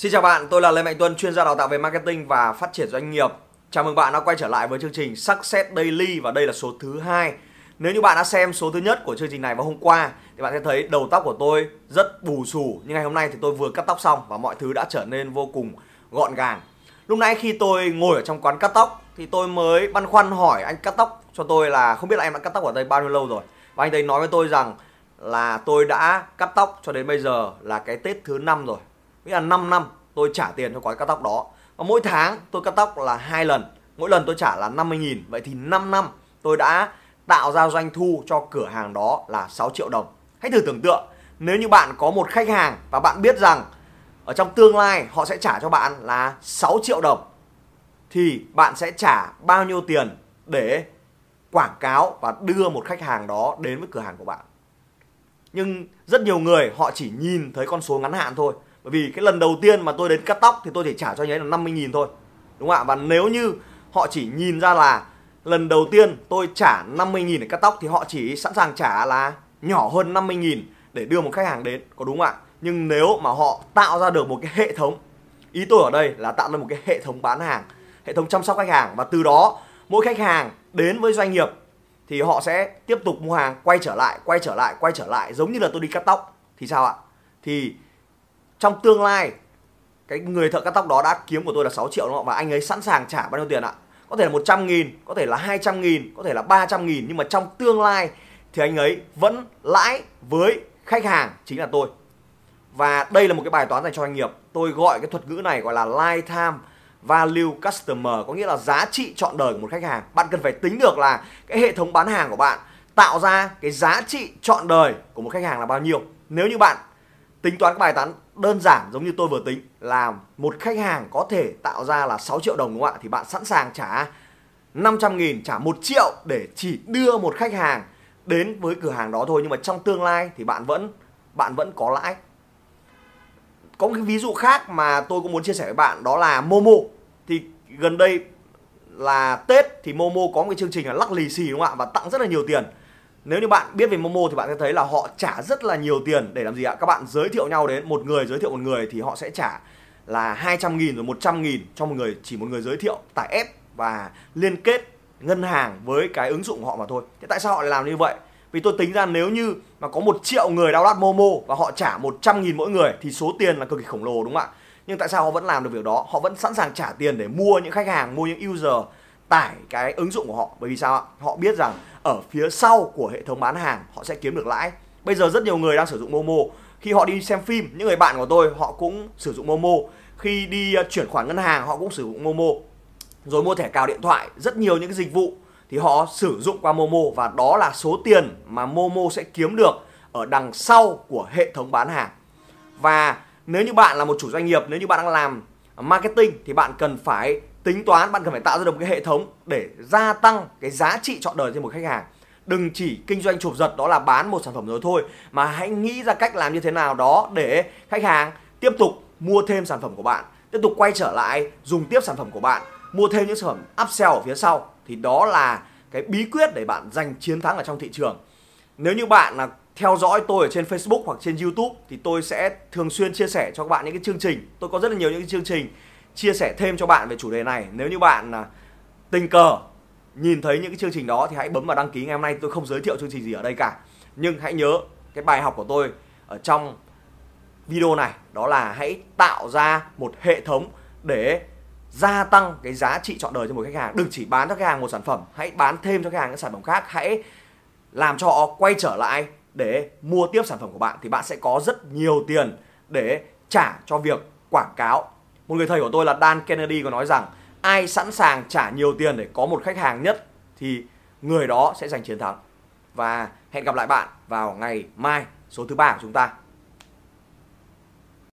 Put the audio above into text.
Xin chào bạn, tôi là Lê Mạnh Tuân, chuyên gia đào tạo về marketing và phát triển doanh nghiệp. Chào mừng bạn đã quay trở lại với chương trình Success Daily và đây là số thứ hai. Nếu như bạn đã xem số thứ nhất của chương trình này vào hôm qua thì bạn sẽ thấy đầu tóc của tôi rất bù xù. Nhưng ngày hôm nay thì tôi vừa cắt tóc xong và mọi thứ đã trở nên vô cùng gọn gàng. Lúc nãy khi tôi ngồi ở trong quán cắt tóc thì tôi mới băn khoăn hỏi anh cắt tóc cho tôi là không biết là em đã cắt tóc ở đây bao nhiêu lâu rồi. Và anh ấy nói với tôi rằng là tôi đã cắt tóc cho đến bây giờ là cái Tết thứ năm rồi nghĩa là 5 năm tôi trả tiền cho quán cắt tóc đó. Và mỗi tháng tôi cắt tóc là hai lần. Mỗi lần tôi trả là 50 nghìn. Vậy thì 5 năm tôi đã tạo ra doanh thu cho cửa hàng đó là 6 triệu đồng. Hãy thử tưởng tượng, nếu như bạn có một khách hàng và bạn biết rằng ở trong tương lai họ sẽ trả cho bạn là 6 triệu đồng, thì bạn sẽ trả bao nhiêu tiền để quảng cáo và đưa một khách hàng đó đến với cửa hàng của bạn. Nhưng rất nhiều người họ chỉ nhìn thấy con số ngắn hạn thôi bởi vì cái lần đầu tiên mà tôi đến cắt tóc thì tôi chỉ trả cho anh ấy là 50 nghìn thôi. Đúng không ạ? Và nếu như họ chỉ nhìn ra là lần đầu tiên tôi trả 50 nghìn để cắt tóc thì họ chỉ sẵn sàng trả là nhỏ hơn 50 nghìn để đưa một khách hàng đến. Có đúng không ạ? Nhưng nếu mà họ tạo ra được một cái hệ thống, ý tôi ở đây là tạo ra một cái hệ thống bán hàng, hệ thống chăm sóc khách hàng và từ đó mỗi khách hàng đến với doanh nghiệp thì họ sẽ tiếp tục mua hàng, quay trở lại, quay trở lại, quay trở lại. Giống như là tôi đi cắt tóc thì sao ạ? Thì trong tương lai, cái người thợ cắt tóc đó đã kiếm của tôi là 6 triệu đúng không và anh ấy sẵn sàng trả bao nhiêu tiền ạ? Có thể là 100 nghìn, có thể là 200 nghìn, có thể là 300 nghìn. Nhưng mà trong tương lai thì anh ấy vẫn lãi với khách hàng chính là tôi. Và đây là một cái bài toán dành cho doanh nghiệp. Tôi gọi cái thuật ngữ này gọi là lifetime value customer, có nghĩa là giá trị chọn đời của một khách hàng. Bạn cần phải tính được là cái hệ thống bán hàng của bạn tạo ra cái giá trị chọn đời của một khách hàng là bao nhiêu. Nếu như bạn tính toán bài toán đơn giản giống như tôi vừa tính là một khách hàng có thể tạo ra là 6 triệu đồng đúng không ạ? Thì bạn sẵn sàng trả 500 nghìn, trả 1 triệu để chỉ đưa một khách hàng đến với cửa hàng đó thôi. Nhưng mà trong tương lai thì bạn vẫn bạn vẫn có lãi. Có một cái ví dụ khác mà tôi cũng muốn chia sẻ với bạn, đó là Momo. Thì gần đây là Tết thì Momo có một cái chương trình là lắc lì xì đúng không ạ? Và tặng rất là nhiều tiền nếu như bạn biết về Momo thì bạn sẽ thấy là họ trả rất là nhiều tiền để làm gì ạ? Các bạn giới thiệu nhau đến một người, giới thiệu một người thì họ sẽ trả là 200 nghìn rồi 100 nghìn cho một người, chỉ một người giới thiệu tải ép và liên kết ngân hàng với cái ứng dụng của họ mà thôi. Thế tại sao họ lại làm như vậy? Vì tôi tính ra nếu như mà có một triệu người download Momo và họ trả 100 nghìn mỗi người thì số tiền là cực kỳ khổng lồ, đúng không ạ? Nhưng tại sao họ vẫn làm được việc đó? Họ vẫn sẵn sàng trả tiền để mua những khách hàng, mua những user tải cái ứng dụng của họ. Bởi vì sao ạ? Họ biết rằng ở phía sau của hệ thống bán hàng, họ sẽ kiếm được lãi. Bây giờ rất nhiều người đang sử dụng Momo. Khi họ đi xem phim, những người bạn của tôi, họ cũng sử dụng Momo. Khi đi ờ, chuyển khoản ngân hàng, họ cũng sử dụng Momo. Rồi mua thẻ cào điện thoại, rất nhiều những cái dịch vụ thì họ sử dụng qua Momo. Và đó là số tiền mà Momo sẽ kiếm được ở đằng sau của hệ thống bán hàng. Và nếu như bạn là một chủ doanh nghiệp, nếu như bạn đang làm marketing thì bạn cần phải tính toán, bạn cần phải tạo ra được một cái hệ thống để gia tăng cái giá trị chọn đời cho một khách hàng. Đừng chỉ kinh doanh chụp giật, đó là bán một sản phẩm rồi thôi, mà hãy nghĩ ra cách làm như thế nào đó để khách hàng tiếp tục mua thêm sản phẩm của bạn, tiếp tục quay trở lại dùng tiếp sản phẩm của bạn, mua thêm những sản phẩm upsell ở phía sau. Thì đó là cái bí quyết để bạn giành chiến thắng ở trong thị trường. Nếu như bạn là theo dõi tôi ở trên Facebook hoặc trên YouTube thì tôi sẽ thường xuyên chia sẻ cho các bạn những cái chương trình. Tôi có rất là nhiều những cái chương trình chia sẻ thêm cho bạn về chủ đề này. Nếu như bạn à, tình cờ nhìn thấy những cái chương trình đó thì hãy bấm vào đăng ký ngày hôm nay. Tôi không giới thiệu chương trình gì ở đây cả. Nhưng hãy nhớ cái bài học của tôi ở trong video này đó là hãy tạo ra một hệ thống để gia tăng cái giá trị chọn đời cho một khách hàng. Đừng chỉ bán cho khách hàng một sản phẩm hãy bán thêm cho khách hàng những sản phẩm khác. Hãy làm cho họ quay trở lại để mua tiếp sản phẩm của bạn thì bạn sẽ có rất nhiều tiền để trả cho việc quảng cáo một người thầy của tôi là Dan Kennedy có nói rằng, ai sẵn sàng trả nhiều tiền để có một khách hàng nhất thì người đó sẽ giành chiến thắng. Và hẹn gặp lại bạn vào ngày mai, số thứ ba của chúng ta.